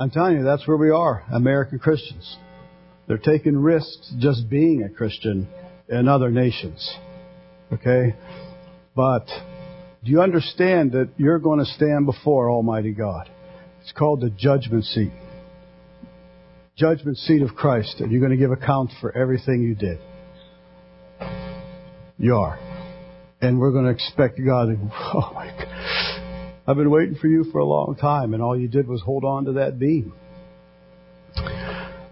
I'm telling you, that's where we are, American Christians. They're taking risks just being a Christian in other nations. Okay? But do you understand that you're going to stand before Almighty God? It's called the judgment seat. Judgment seat of Christ, and you're going to give account for everything you did. You are. And we're going to expect God to, oh my God. I've been waiting for you for a long time, and all you did was hold on to that beam.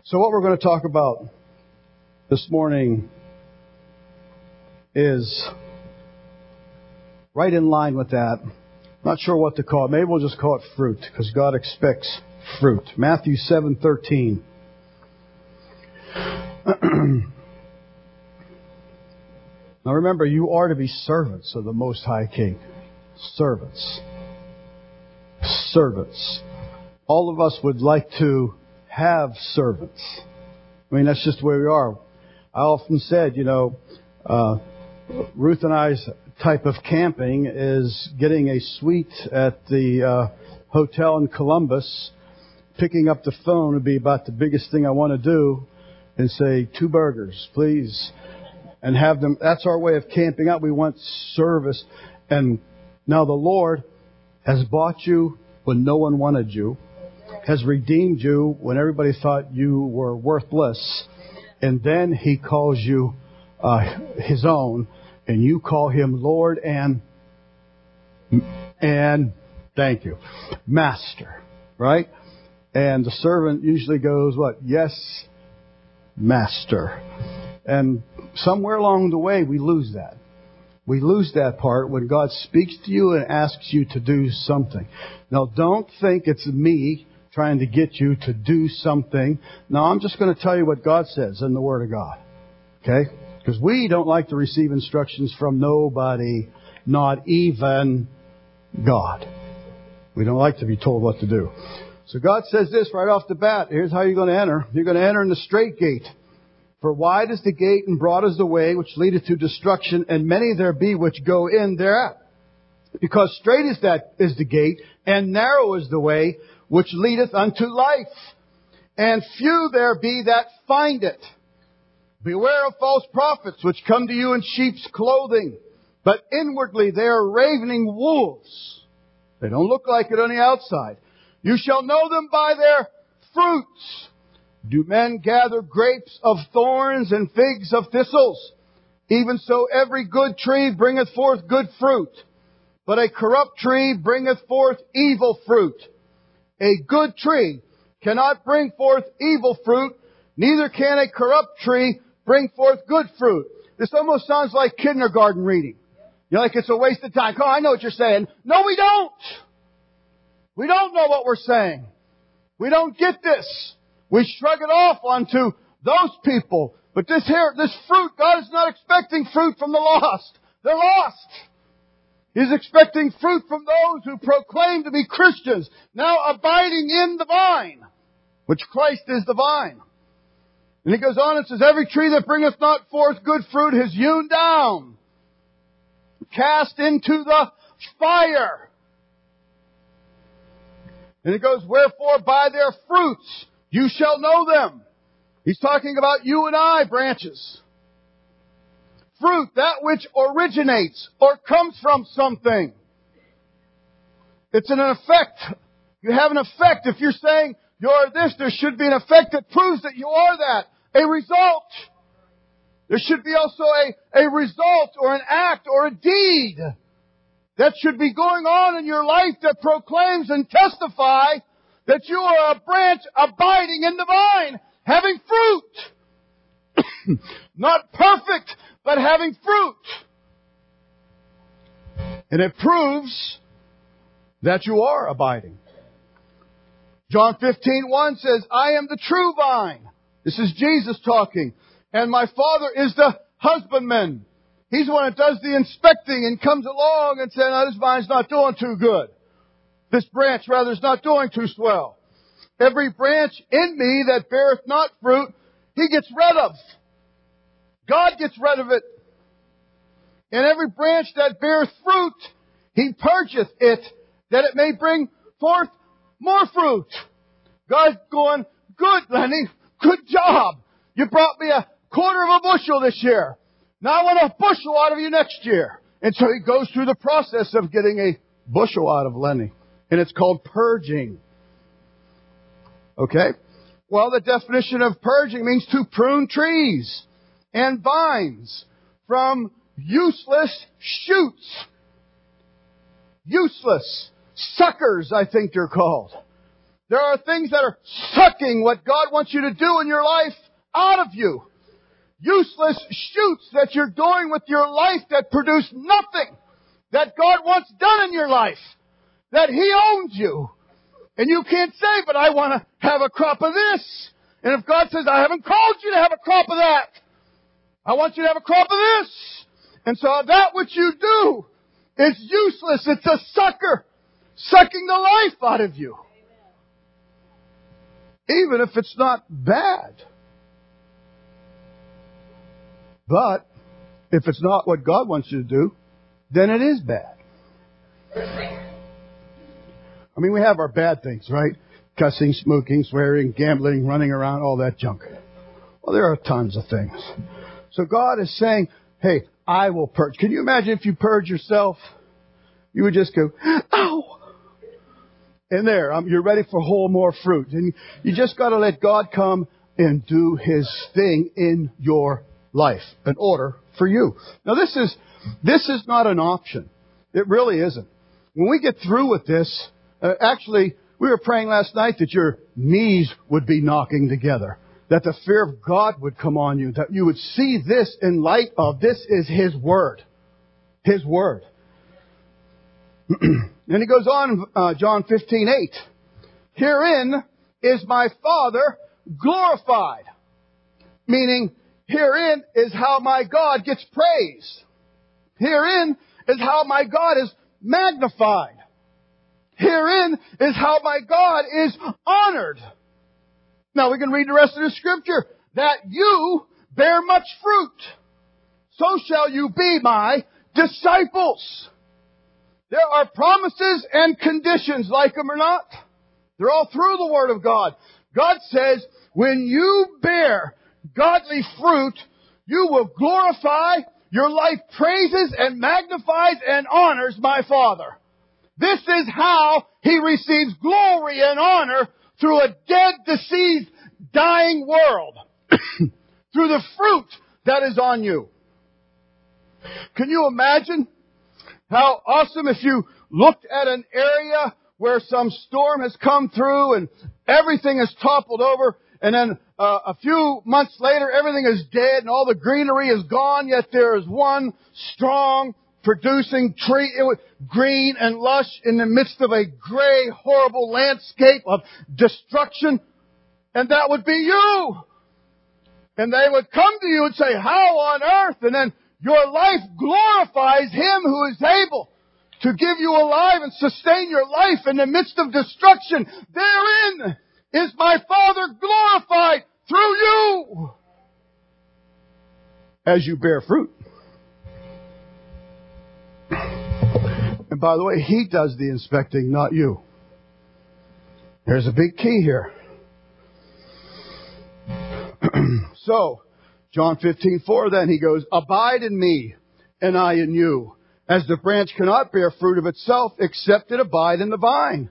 So, what we're going to talk about this morning is right in line with that. Not sure what to call it. Maybe we'll just call it fruit because God expects fruit. Matthew 7:13. now remember, you are to be servants of the Most High King. Servants. Servants. All of us would like to have servants. I mean, that's just way we are. I often said, you know, uh, Ruth and I's type of camping is getting a suite at the uh, hotel in Columbus. Picking up the phone would be about the biggest thing I want to do, and say two burgers, please, and have them. That's our way of camping out. We want service, and now the Lord has bought you when no one wanted you, has redeemed you when everybody thought you were worthless, and then He calls you uh, His own and you call him Lord and and thank you, Master, right? And the servant usually goes, "What? Yes, Master." And somewhere along the way, we lose that. We lose that part when God speaks to you and asks you to do something. Now, don't think it's me trying to get you to do something. Now, I'm just going to tell you what God says in the Word of God. Okay? Because we don't like to receive instructions from nobody, not even God. We don't like to be told what to do. So God says this right off the bat. Here's how you're going to enter. You're going to enter in the straight gate. For wide is the gate and broad is the way which leadeth to destruction, and many there be which go in thereat. Because straight is that is the gate, and narrow is the way which leadeth unto life. And few there be that find it. Beware of false prophets which come to you in sheep's clothing, but inwardly they are ravening wolves. They don't look like it on the outside. You shall know them by their fruits. Do men gather grapes of thorns and figs of thistles? Even so every good tree bringeth forth good fruit, but a corrupt tree bringeth forth evil fruit. A good tree cannot bring forth evil fruit, neither can a corrupt tree bring forth good fruit. This almost sounds like kindergarten reading. You're like, it's a waste of time. Oh, I know what you're saying. No, we don't. We don't know what we're saying. We don't get this. We shrug it off onto those people. But this here, this fruit, God is not expecting fruit from the lost. They're lost. He's expecting fruit from those who proclaim to be Christians, now abiding in the vine, which Christ is the vine. And he goes on and says, Every tree that bringeth not forth good fruit is hewn down, cast into the fire. And he goes, Wherefore by their fruits you shall know them. He's talking about you and I, branches. Fruit, that which originates or comes from something. It's an effect. You have an effect. If you're saying you're this, there should be an effect that proves that you are that a result. There should be also a, a result or an act or a deed that should be going on in your life that proclaims and testify that you are a branch abiding in the vine, having fruit. Not perfect, but having fruit. And it proves that you are abiding. John 15:1 says, "I am the true vine, this is Jesus talking. And my Father is the husbandman. He's the one that does the inspecting and comes along and says, no, this vine's not doing too good. This branch rather is not doing too swell. Every branch in me that beareth not fruit, he gets rid of. God gets rid of it. And every branch that beareth fruit, he purgeth it that it may bring forth more fruit. God's going, good, Lenny. Good job. You brought me a quarter of a bushel this year. Now I want a bushel out of you next year. And so he goes through the process of getting a bushel out of Lenny. And it's called purging. Okay? Well, the definition of purging means to prune trees and vines from useless shoots. Useless. Suckers, I think they're called. There are things that are sucking what God wants you to do in your life out of you. Useless shoots that you're doing with your life that produce nothing that God wants done in your life. That He owns you. And you can't say, but I want to have a crop of this. And if God says, I haven't called you to have a crop of that. I want you to have a crop of this. And so that which you do is useless. It's a sucker sucking the life out of you. Even if it's not bad. But if it's not what God wants you to do, then it is bad. I mean, we have our bad things, right? Cussing, smoking, swearing, gambling, running around, all that junk. Well, there are tons of things. So God is saying, hey, I will purge. Can you imagine if you purge yourself? You would just go, ow! And there, um, you're ready for whole more fruit. And you just gotta let God come and do His thing in your life, an order for you. Now this is, this is not an option. It really isn't. When we get through with this, uh, actually, we were praying last night that your knees would be knocking together. That the fear of God would come on you. That you would see this in light of this is His Word. His Word. and he goes on, uh, John 15, 8. Herein is my Father glorified. Meaning, herein is how my God gets praised. Herein is how my God is magnified. Herein is how my God is honored. Now we can read the rest of the scripture. That you bear much fruit. So shall you be my disciples. There are promises and conditions, like them or not. They're all through the Word of God. God says, when you bear godly fruit, you will glorify, your life praises and magnifies and honors my Father. This is how he receives glory and honor through a dead, deceased, dying world. through the fruit that is on you. Can you imagine how awesome if you looked at an area where some storm has come through and everything is toppled over and then uh, a few months later everything is dead and all the greenery is gone yet there is one strong producing tree. It was green and lush in the midst of a gray, horrible landscape of destruction. And that would be you. And they would come to you and say, how on earth? And then your life glorifies Him who is able to give you alive and sustain your life in the midst of destruction. Therein is my Father glorified through you as you bear fruit. And by the way, he does the inspecting, not you. There's a big key here. so, John 15:4 then he goes, Abide in me, and I in you. As the branch cannot bear fruit of itself, except it abide in the vine.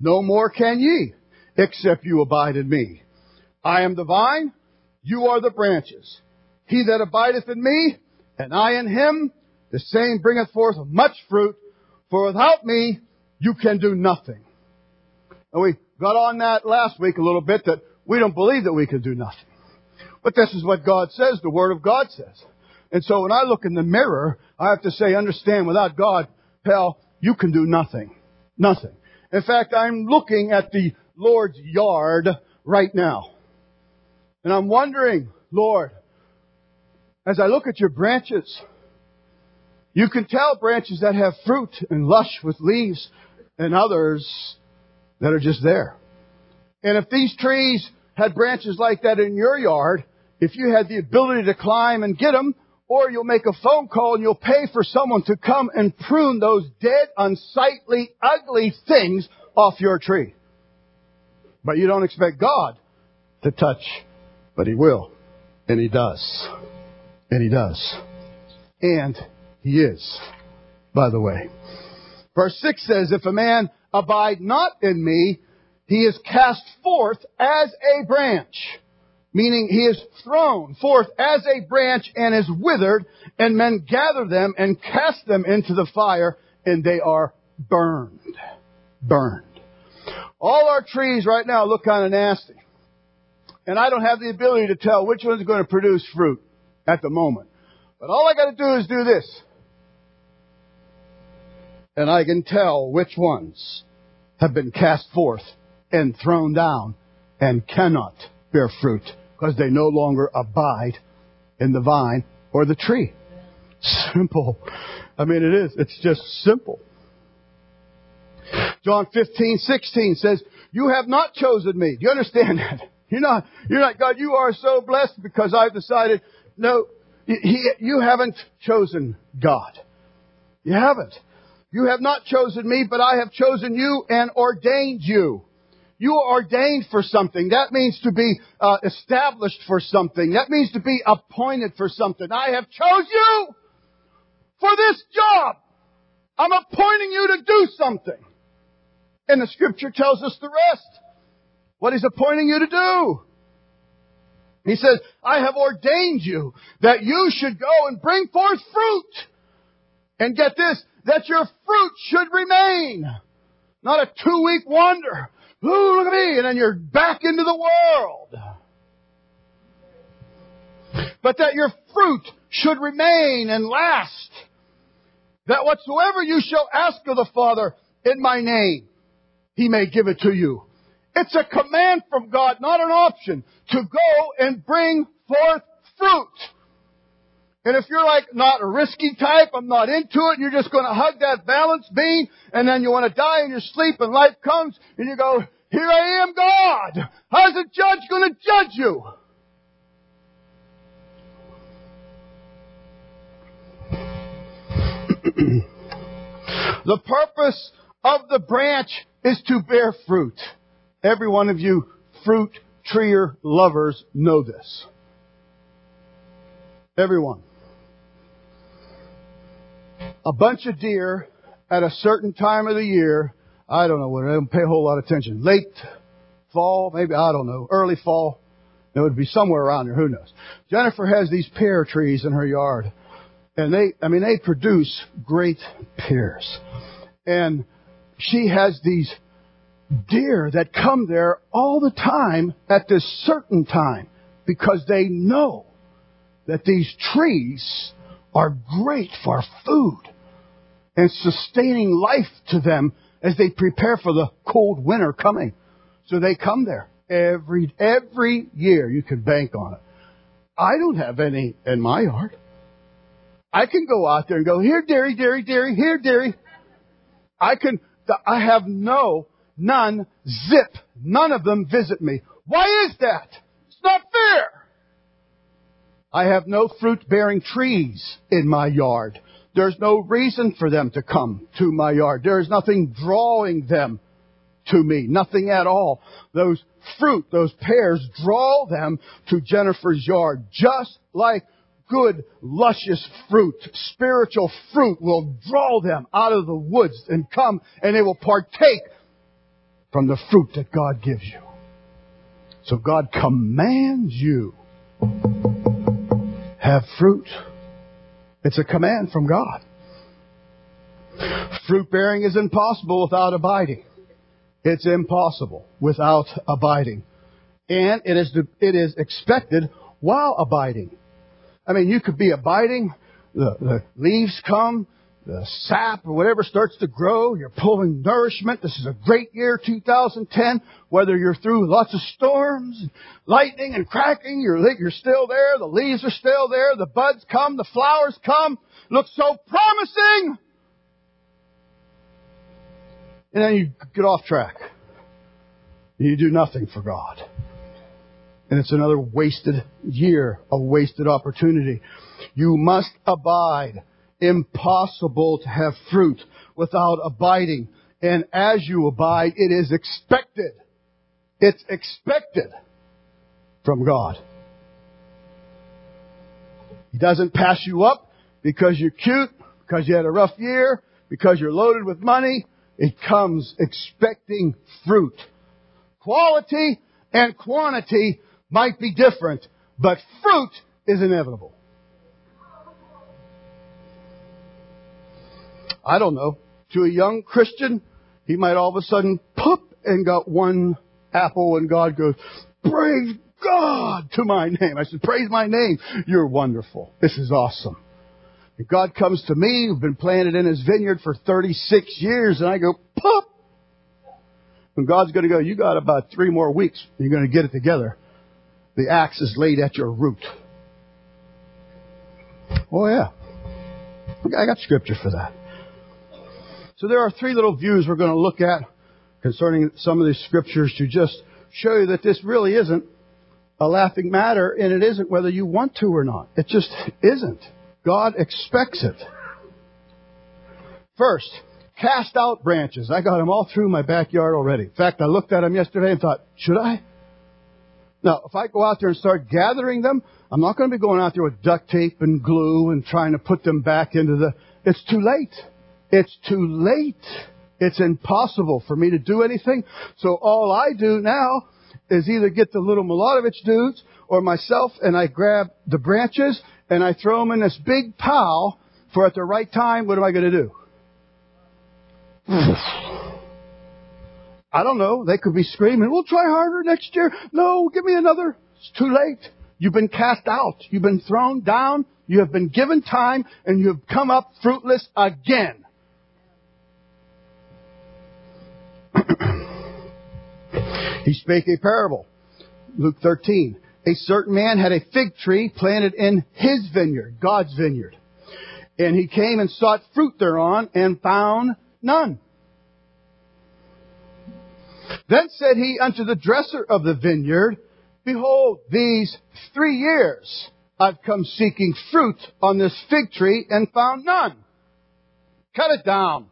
No more can ye, except you abide in me. I am the vine, you are the branches. He that abideth in me, and I in him, the same bringeth forth much fruit, for without me, you can do nothing. And we got on that last week a little bit that we don't believe that we can do nothing. But this is what God says, the Word of God says. And so when I look in the mirror, I have to say, understand, without God, pal, you can do nothing. Nothing. In fact, I'm looking at the Lord's yard right now. And I'm wondering, Lord, as I look at your branches, you can tell branches that have fruit and lush with leaves and others that are just there. And if these trees had branches like that in your yard, if you had the ability to climb and get them, or you'll make a phone call and you'll pay for someone to come and prune those dead, unsightly, ugly things off your tree. But you don't expect God to touch, but He will. And He does. And He does. And He is, by the way. Verse 6 says, If a man abide not in me, he is cast forth as a branch. Meaning he is thrown forth as a branch and is withered, and men gather them and cast them into the fire, and they are burned. Burned. All our trees right now look kind of nasty. And I don't have the ability to tell which one's going to produce fruit at the moment. But all I got to do is do this. And I can tell which ones have been cast forth and thrown down and cannot bear fruit because they no longer abide in the vine or the tree. Simple. I mean, it is. It's just simple. John 15, 16 says, You have not chosen me. Do you understand that? You're not, you're not, God, you are so blessed because I've decided, no, he, you haven't chosen God. You haven't. You have not chosen me, but I have chosen you and ordained you. You are ordained for something. That means to be uh, established for something. That means to be appointed for something. I have chose you for this job. I'm appointing you to do something. And the scripture tells us the rest. What he's appointing you to do. He says, I have ordained you that you should go and bring forth fruit. And get this, that your fruit should remain. Not a two week wonder. Ooh, look at me. And then you're back into the world. But that your fruit should remain and last. That whatsoever you shall ask of the Father in my name, he may give it to you. It's a command from God, not an option, to go and bring forth fruit. And if you're like not a risky type, I'm not into it, and you're just going to hug that balance beam, and then you want to die in your sleep, and life comes, and you go, here I am, God! How's the judge going to judge you? the purpose of the branch is to bear fruit. Every one of you fruit treer lovers know this. Everyone. A bunch of deer at a certain time of the year, I don't know what, I don't pay a whole lot of attention. Late fall, maybe, I don't know, early fall. It would be somewhere around there, who knows. Jennifer has these pear trees in her yard. And they, I mean, they produce great pears. And she has these deer that come there all the time at this certain time because they know that these trees are great for food and sustaining life to them as they prepare for the cold winter coming. So they come there every every year. You can bank on it. I don't have any in my yard. I can go out there and go here, dearie, dearie, dearie, here, dearie. I can. I have no none, zip, none of them visit me. Why is that? It's not fair. I have no fruit bearing trees in my yard. There's no reason for them to come to my yard. There is nothing drawing them to me. Nothing at all. Those fruit, those pears draw them to Jennifer's yard just like good, luscious fruit, spiritual fruit will draw them out of the woods and come and they will partake from the fruit that God gives you. So God commands you have fruit. It's a command from God. Fruit bearing is impossible without abiding. It's impossible without abiding. And it is, it is expected while abiding. I mean, you could be abiding, the, the leaves come, the sap or whatever starts to grow. You're pulling nourishment. This is a great year, 2010. Whether you're through lots of storms, lightning and cracking, you're, you're still there. The leaves are still there. The buds come. The flowers come. Looks so promising. And then you get off track. You do nothing for God. And it's another wasted year, a wasted opportunity. You must abide impossible to have fruit without abiding. And as you abide, it is expected It's expected from God. He doesn't pass you up because you're cute, because you had a rough year, because you're loaded with money. It comes expecting fruit. Quality and quantity might be different, but fruit is inevitable. I don't know. To a young Christian, he might all of a sudden pop and got one apple and God goes, praise God to my name. I said, praise my name. You're wonderful. This is awesome. And God comes to me, who've been planted in his vineyard for 36 years, and I go, pop. And God's going to go, you got about three more weeks. You're going to get it together. The axe is laid at your root. Oh yeah. I got scripture for that. So there are three little views we're going to look at concerning some of these scriptures to just show you that this really isn't a laughing matter and it isn't whether you want to or not. It just isn't. God expects it. First, cast out branches. I got them all through my backyard already. In fact, I looked at them yesterday and thought, should I? Now, if I go out there and start gathering them, I'm not going to be going out there with duct tape and glue and trying to put them back into the. It's too late. It's too late. It's impossible for me to do anything. So all I do now is either get the little Miladovich dudes or myself and I grab the branches and I throw them in this big pile for at the right time, what am I going to do? I don't know. They could be screaming, we'll try harder next year. No, give me another. It's too late. You've been cast out. You've been thrown down. You have been given time and you have come up fruitless again. he spake a parable. Luke 13. A certain man had a fig tree planted in his vineyard, God's vineyard. And he came and sought fruit thereon and found none. Then said he unto the dresser of the vineyard, Behold, these three years I've come seeking fruit on this fig tree and found none. Cut it down.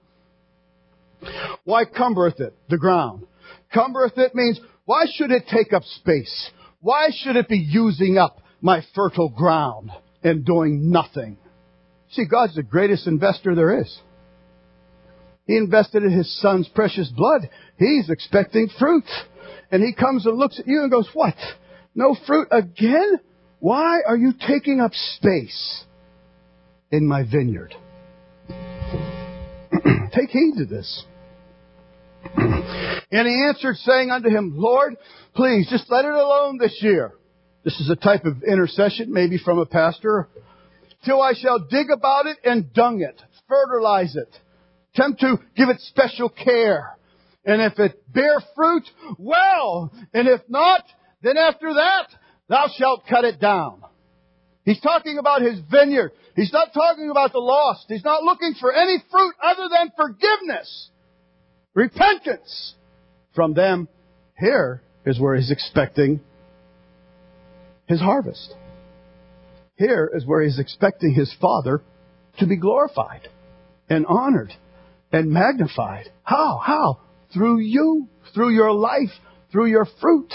Why cumbereth it, the ground? Cumbereth it means, why should it take up space? Why should it be using up my fertile ground and doing nothing? See, God's the greatest investor there is. He invested in his son's precious blood. He's expecting fruit. And he comes and looks at you and goes, what? No fruit again? Why are you taking up space in my vineyard? Take heed to this. and he answered, saying unto him, Lord, please, just let it alone this year. This is a type of intercession, maybe from a pastor. Till I shall dig about it and dung it, fertilize it, attempt to give it special care. And if it bear fruit, well. And if not, then after that, thou shalt cut it down. He's talking about his vineyard. He's not talking about the lost. He's not looking for any fruit other than forgiveness, repentance from them. Here is where he's expecting his harvest. Here is where he's expecting his Father to be glorified and honored and magnified. How? How? Through you, through your life, through your fruit.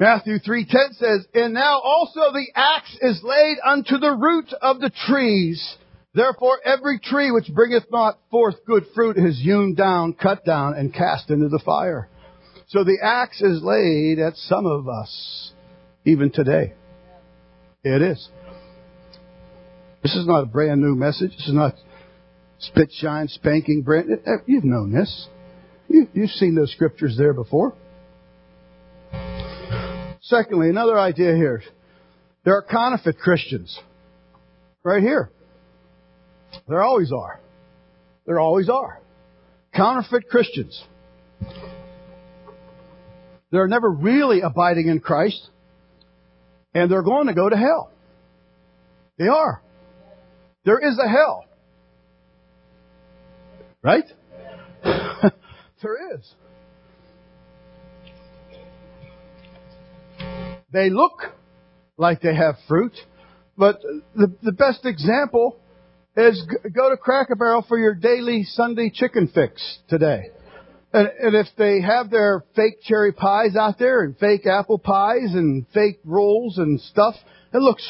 Matthew 3:10 says, "And now also the axe is laid unto the root of the trees. Therefore every tree which bringeth not forth good fruit is hewn down, cut down, and cast into the fire." So the axe is laid at some of us, even today. It is. This is not a brand new message. This is not spit, shine, spanking, brand. You've known this. You, you've seen those scriptures there before. Secondly, another idea here. There are counterfeit Christians. Right here. There always are. There always are. Counterfeit Christians. They're never really abiding in Christ. And they're going to go to hell. They are. There is a hell. Right? there is. They look like they have fruit, but the, the best example is go to Cracker Barrel for your daily Sunday chicken fix today. And, and if they have their fake cherry pies out there and fake apple pies and fake rolls and stuff, it looks,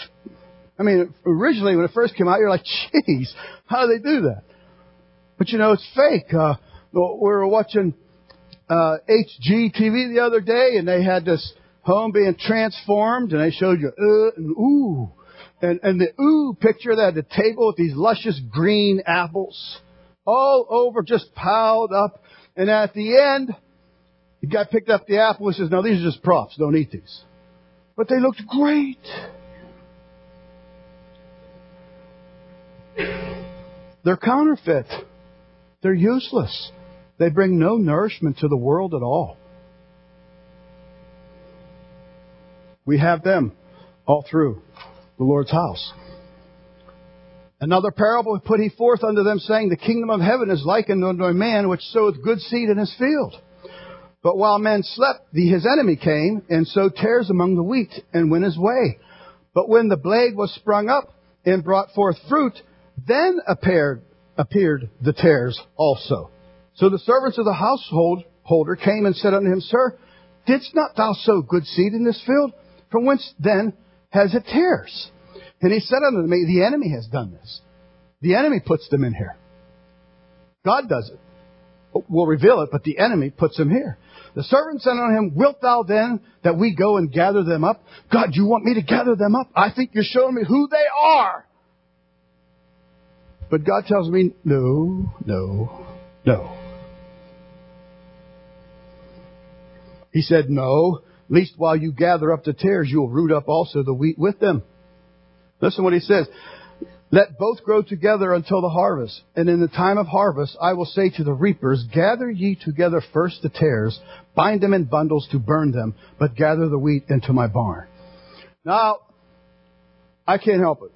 I mean, originally when it first came out, you're like, geez, how do they do that? But you know, it's fake. Uh, we were watching, uh, HGTV the other day and they had this home being transformed and they showed you, uh, and ooh. And, and the ooh picture, that had the table with these luscious green apples all over, just piled up. And at the end, the guy picked up the apple and says, no, these are just props. Don't eat these. But they looked great. They're counterfeit. They're useless. They bring no nourishment to the world at all. We have them all through the Lord's house. Another parable put he forth unto them, saying, The kingdom of heaven is likened unto a man which soweth good seed in his field. But while men slept, his enemy came, and sowed tares among the wheat, and went his way. But when the blade was sprung up, and brought forth fruit, then appeared, appeared the tares also. So the servants of the household holder came and said unto him, Sir, didst not thou sow good seed in this field? From whence then has it tares? And he said unto me, The enemy has done this. The enemy puts them in here. God does it. We'll reveal it, but the enemy puts them here. The servant said unto him, Wilt thou then that we go and gather them up? God, you want me to gather them up? I think you're showing me who they are. But God tells me, no, no, no. He said, no, least while you gather up the tares, you'll root up also the wheat with them. Listen what he says. Let both grow together until the harvest. And in the time of harvest, I will say to the reapers, gather ye together first the tares, bind them in bundles to burn them, but gather the wheat into my barn. Now, I can't help it.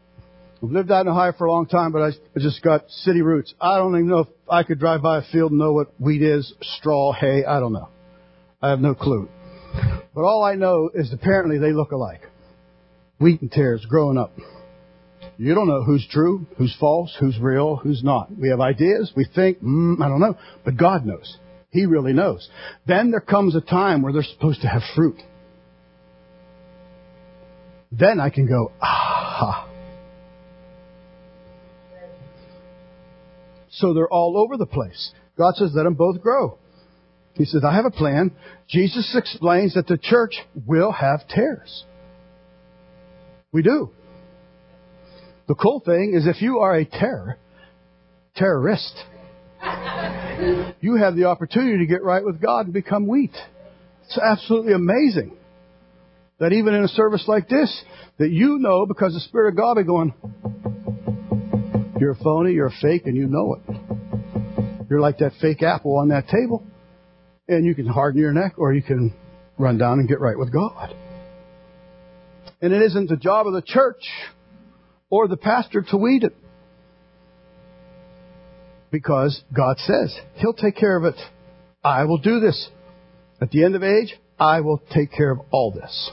I've lived out in Ohio for a long time, but I just got city roots. I don't even know if I could drive by a field and know what wheat is, straw, hay, I don't know. I have no clue. But all I know is apparently they look alike. Wheat and tares growing up. You don't know who's true, who's false, who's real, who's not. We have ideas, we think, mm, I don't know, but God knows. He really knows. Then there comes a time where they're supposed to have fruit. Then I can go, aha. So they're all over the place. God says, let them both grow. He says, I have a plan. Jesus explains that the church will have tares. We do. The cool thing is if you are a terror, terrorist, you have the opportunity to get right with God and become wheat. It's absolutely amazing that even in a service like this, that you know because the Spirit of God be going, you're a phony, you're a fake, and you know it. You're like that fake apple on that table. And you can harden your neck or you can run down and get right with God. And it isn't the job of the church or the pastor to weed it. Because God says, He'll take care of it. I will do this. At the end of age, I will take care of all this.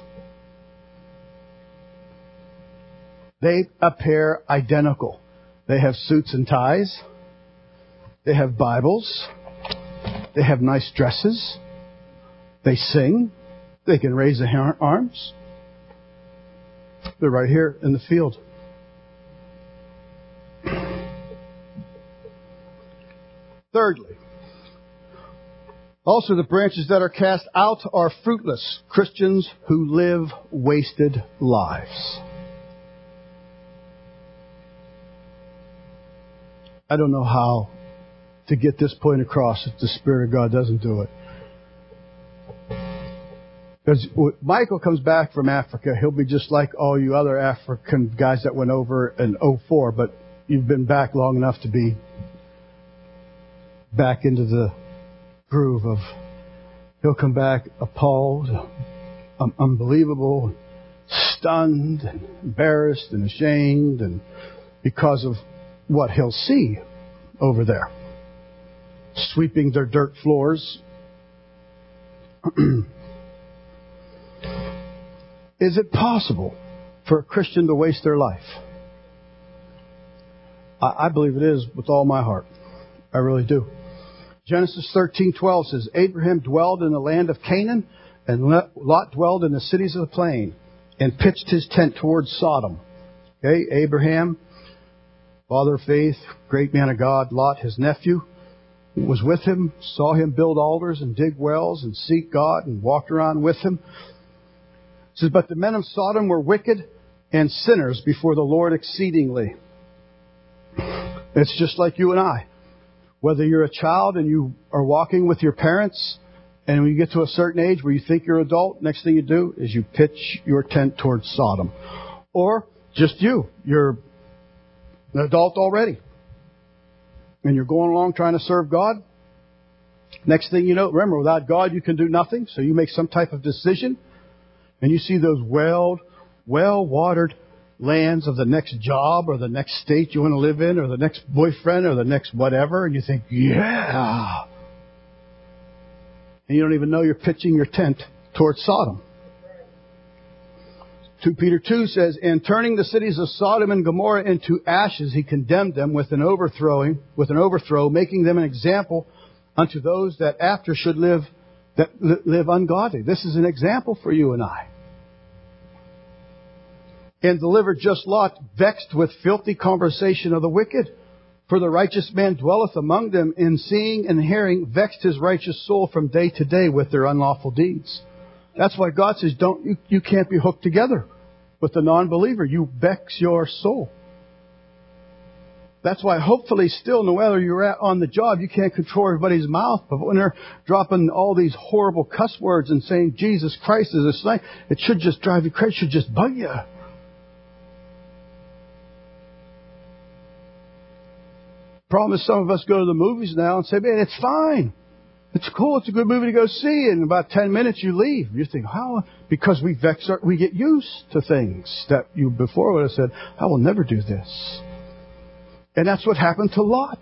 They appear identical. They have suits and ties. They have Bibles. They have nice dresses. They sing. They can raise their arms. They're right here in the field. Thirdly, also the branches that are cast out are fruitless Christians who live wasted lives. I don't know how to get this point across if the Spirit of God doesn't do it. Because Michael comes back from Africa, he'll be just like all you other African guys that went over in 04, but you've been back long enough to be back into the groove of he'll come back appalled, um, unbelievable, stunned, and embarrassed and ashamed, and because of what he'll see over there, sweeping their dirt floors. Is it possible for a Christian to waste their life? I, I believe it is with all my heart. I really do. Genesis 13:12 says, Abraham dwelled in the land of Canaan, and Lot dwelled in the cities of the plain, and pitched his tent towards Sodom. Okay, Abraham, father of faith, great man of God, Lot, his nephew, was with him, saw him build altars and dig wells and seek God and walked around with him. It says, But the men of Sodom were wicked and sinners before the Lord exceedingly. It's just like you and I. Whether you're a child and you are walking with your parents, and when you get to a certain age where you think you're adult, next thing you do is you pitch your tent towards Sodom. Or just you. You're an adult already. And you're going along trying to serve God. Next thing you know, remember, without God you can do nothing, so you make some type of decision, and you see those well, well-watered lands of the next job or the next state you want to live in or the next boyfriend or the next whatever, and you think, yeah. And you don't even know you're pitching your tent towards Sodom. 2 Peter 2 says, And turning the cities of Sodom and Gomorrah into ashes, he condemned them with an overthrowing, with an overthrow, making them an example unto those that after should live that live ungodly. This is an example for you and I. And delivered just Lot, vexed with filthy conversation of the wicked. For the righteous man dwelleth among them, in seeing and hearing, vexed his righteous soul from day to day with their unlawful deeds. That's why God says, don't, you, you can't be hooked together with the non-believer. You vex your soul. That's why hopefully still, no matter you're at on the job, you can't control everybody's mouth. But when they're dropping all these horrible cuss words and saying Jesus Christ is a snake, it should just drive you crazy. It should just bug you. Problem is some of us go to the movies now and say, man, it's fine. It's cool. It's a good movie to go see. And in about 10 minutes you leave. You think, how? Because we vex our, we get used to things that you before would have said, I will never do this. And that's what happened to Lot.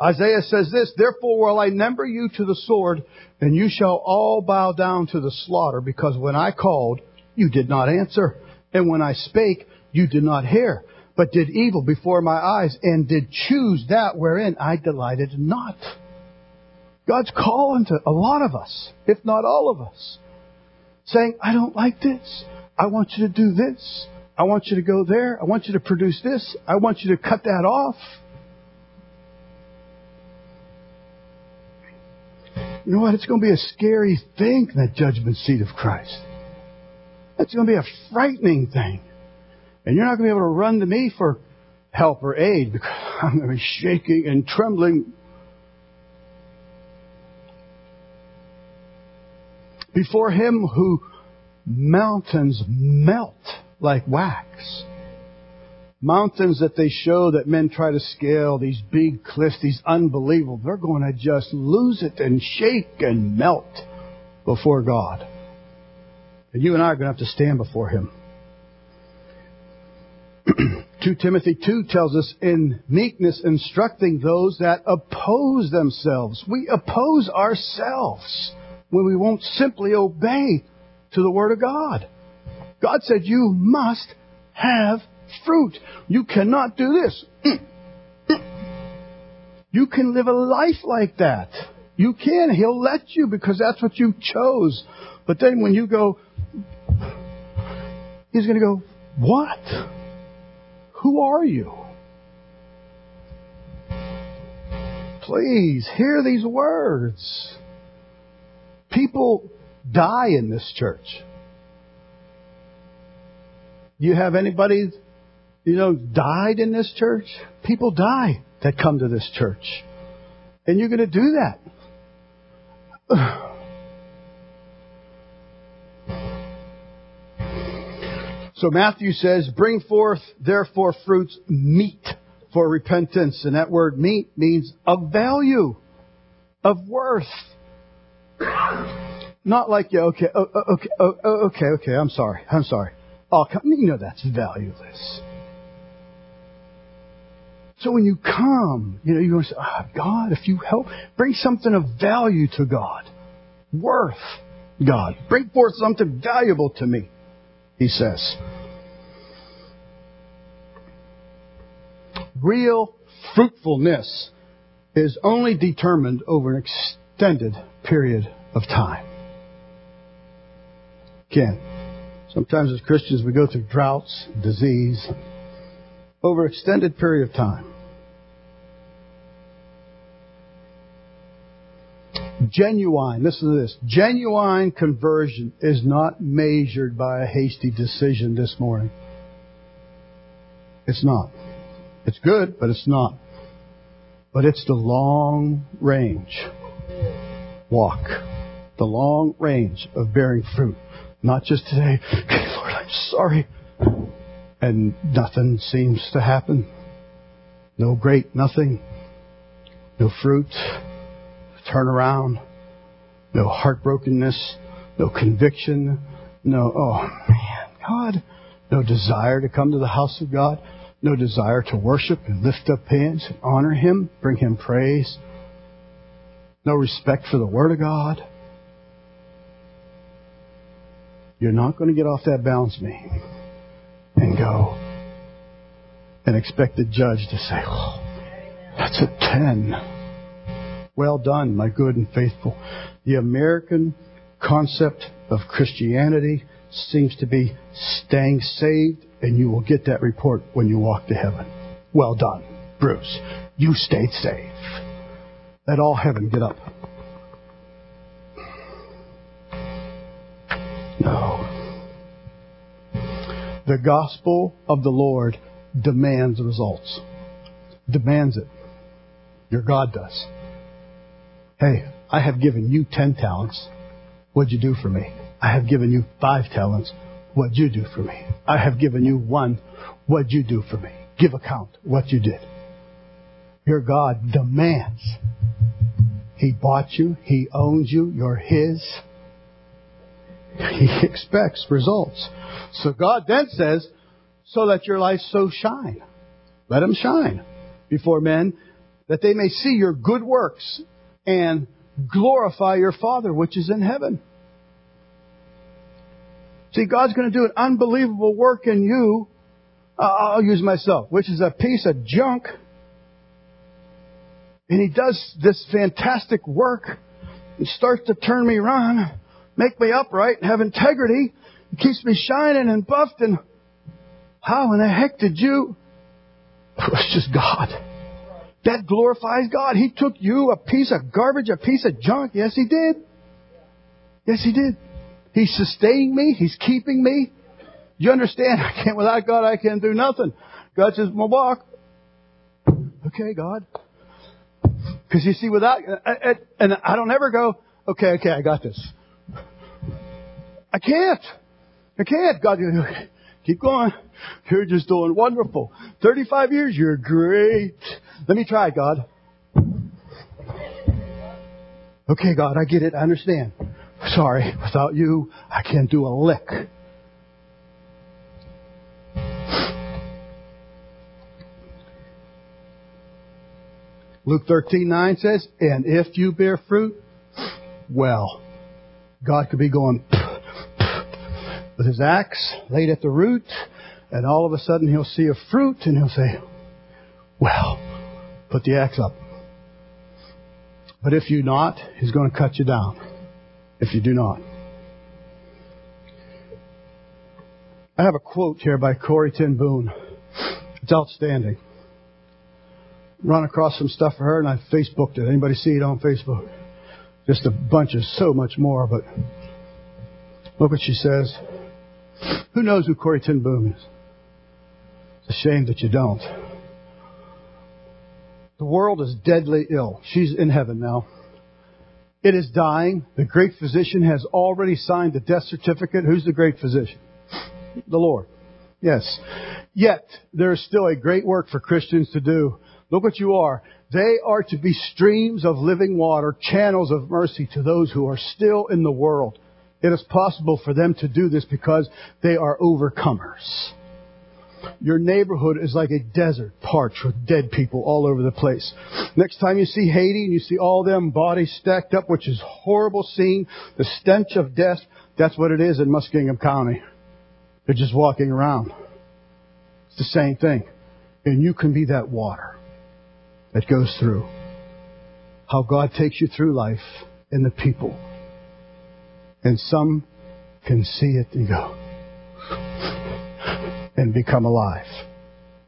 Isaiah says this, Therefore will I number you to the sword, and you shall all bow down to the slaughter, because when I called, you did not answer. And when I spake, you did not hear, but did evil before my eyes, and did choose that wherein I delighted not. God's calling to a lot of us, if not all of us, saying, I don't like this. I want you to do this. I want you to go there. I want you to produce this. I want you to cut that off. You know what? It's going to be a scary thing, that judgment seat of Christ. It's going to be a frightening thing. And you're not going to be able to run to me for help or aid because I'm going to be shaking and trembling before him who mountains melt like wax. Mountains that they show that men try to scale, these big cliffs, these unbelievable, they're going to just lose it and shake and melt before God. And you and I are going to have to stand before Him. 2 Timothy 2 tells us in meekness instructing those that oppose themselves. We oppose ourselves when we won't simply obey to the Word of God. God said, You must have fruit. You cannot do this. Mm. Mm. You can live a life like that. You can. He'll let you because that's what you chose. But then when you go, He's going to go, What? Who are you? Please hear these words. People die in this church. You have anybody, you know, died in this church? People die that come to this church. And you're going to do that. So Matthew says, bring forth therefore fruits meet for repentance. And that word meet means of value, of worth. Not like, yeah, okay, oh, oh okay, oh, oh, okay, okay, I'm sorry, I'm sorry. Oh, come, you know that's valueless. So when you come, you know, you're going to say, oh, God, if you help, bring something of value to God. Worth God. Bring forth something valuable to me, he says. real fruitfulness is only determined over an extended period of time. Again, sometimes as Christians we go through droughts, disease, over extended period of time. Genuine, listen to this. Genuine conversion is not measured by a hasty decision this morning. It's not. It's good, but it's not. But it's the long range walk, the long range of bearing fruit. Not just today, okay, Lord, I'm sorry. And nothing seems to happen. No great nothing. No fruit turn around, no heartbrokenness, no conviction, no, oh man, God, no desire to come to the house of God, no desire to worship and lift up hands and honor Him, bring Him praise, no respect for the Word of God. You're not going to get off that balance beam and go and expect the judge to say, oh, that's a 10. Well done, my good and faithful. The American concept of Christianity seems to be staying saved, and you will get that report when you walk to heaven. Well done, Bruce. You stayed safe. Let all heaven get up. No. The gospel of the Lord demands results. Demands it. Your God does. Hey, I have given you ten talents. What'd you do for me? I have given you five talents. What'd you do for me? I have given you one. What'd you do for me? Give account what you did. Your God demands. He bought you. He owns you. You're His. He expects results. So God then says, so let your light so shine. Let them shine before men that they may see your good works and glorify your Father which is in heaven. See, God's going to do an unbelievable work in you. I'll use myself, which is a piece of junk. And He does this fantastic work and starts to turn me around, make me upright, have integrity, and keeps me shining and buffed. And how in the heck did you? It was just God. That glorifies God. He took you, a piece of garbage, a piece of junk. Yes, He did. Yes, He did. He's sustaining me. He's keeping me. You understand? I can't, without God, I can't do nothing. God says, my walk. Okay, God. Because you see, without, uh, uh, and I don't ever go, okay, okay, I got this. I can't. I can't. God, keep going. You're just doing wonderful. 35 years, you're great. Let me try, God. Okay, God, I get it. I understand. Sorry, without you, I can't do a lick. Luke 13:9 says, "And if you bear fruit, well, God could be going with his axe laid at the root, and all of a sudden he'll see a fruit and he'll say, Well, put the axe up. But if you not, he's going to cut you down. If you do not. I have a quote here by Corrie ten Boom. It's outstanding. Run across some stuff for her and I Facebooked it. Anybody see it on Facebook? Just a bunch of so much more, but look what she says. Who knows who Corrie ten Boom is? It's a shame that you don't. The world is deadly ill. She's in heaven now. It is dying. The great physician has already signed the death certificate. Who's the great physician? The Lord. Yes. Yet, there is still a great work for Christians to do. Look what you are. They are to be streams of living water, channels of mercy to those who are still in the world. It is possible for them to do this because they are overcomers. Your neighborhood is like a desert parched with dead people all over the place. Next time you see Haiti and you see all them bodies stacked up, which is horrible scene, the stench of death, that's what it is in Muskingum County. They're just walking around. It's the same thing. And you can be that water that goes through. How God takes you through life and the people. And some can see it and go and become alive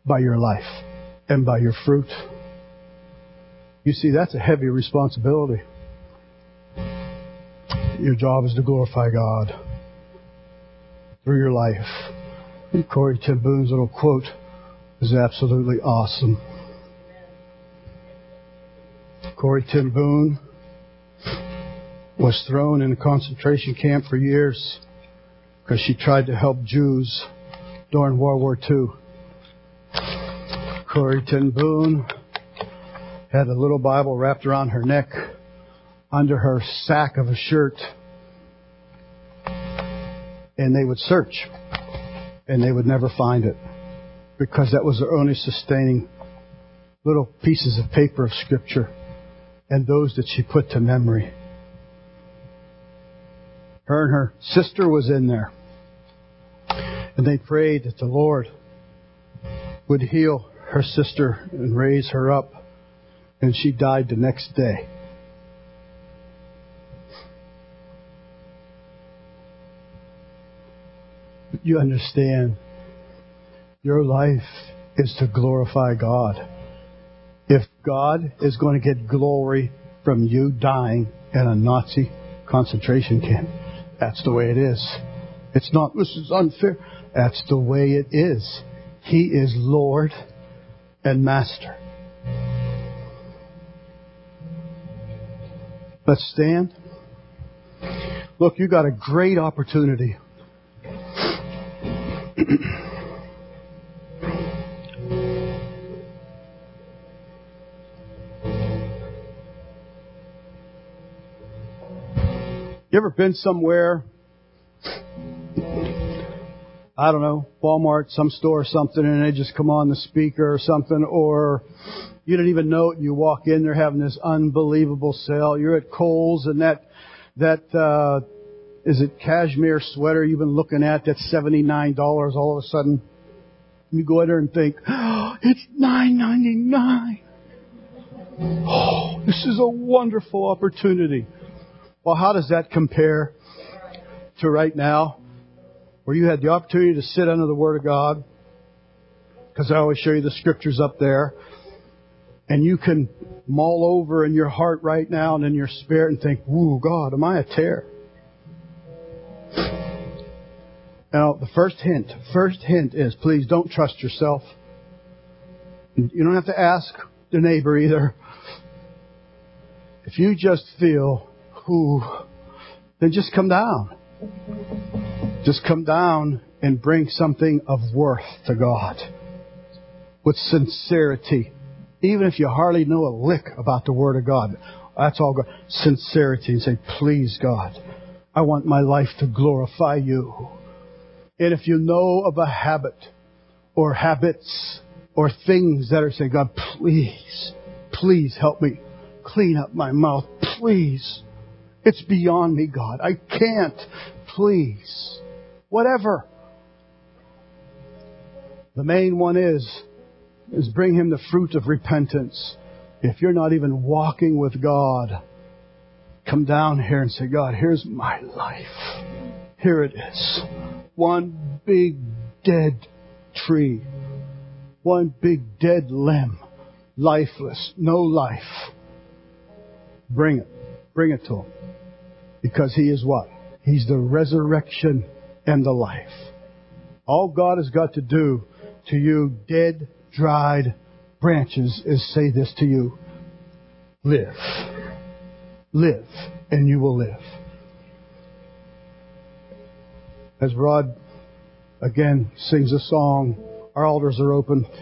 by your life and by your fruit. You see, that's a heavy responsibility. Your job is to glorify God through your life. And Corrie ten little quote is absolutely awesome. Corrie ten Boom was thrown in a concentration camp for years because she tried to help Jews during World War II. Corrie ten Boom had a little Bible wrapped around her neck under her sack of a shirt. And they would search. And they would never find it. Because that was their only sustaining little pieces of paper of Scripture. And those that she put to memory. Her and her sister was in there. And they prayed that the Lord would heal her sister and raise her up. And she died the next day. You understand, your life is to glorify God. If God is going to get glory from you dying in a Nazi concentration camp, that's the way it is. It's not, this is unfair. That's the way it is. He is Lord and Master. Let's stand. Look, you got a great opportunity. you ever been somewhere? I don't know, Walmart, some store or something, and they just come on the speaker or something, or you don't even know it. And you walk in, they're having this unbelievable sale. You're at Kohl's, and that that uh, is it cashmere sweater you've been looking at that's seventy nine dollars. All of a sudden, you go in there and think, oh, it's nine ninety nine. Oh, this is a wonderful opportunity. Well, how does that compare to right now, where you had the opportunity to sit under the Word of God? Because I always show you the scriptures up there and you can mull over in your heart right now and in your spirit and think, Woo, God, am I a tare? Now, the first hint, first hint is please don't trust yourself. You don't have to ask the neighbor either. If you just feel, whoo, then just come down. Just come down and bring something of worth to God with sincerity even if you hardly know a lick about the Word of God. That's all God. Sincerity and say, please God, I want my life to glorify you. And if you know of a habit or habits or things that are saying, God, please, please help me clean up my mouth. Please. It's beyond me, God. I can't. Please. Whatever. The main one is is bring him the fruit of repentance. If you're not even walking with God, come down here and say, God, here's my life. Here it is. One big dead tree. One big dead limb. Lifeless. No life. Bring it. Bring it to him. Because he is what? He's the resurrection and the life. All God has got to do to you dead dried branches is say this to you live. Live, and you will live. As Rod again sings a song, our altars are open.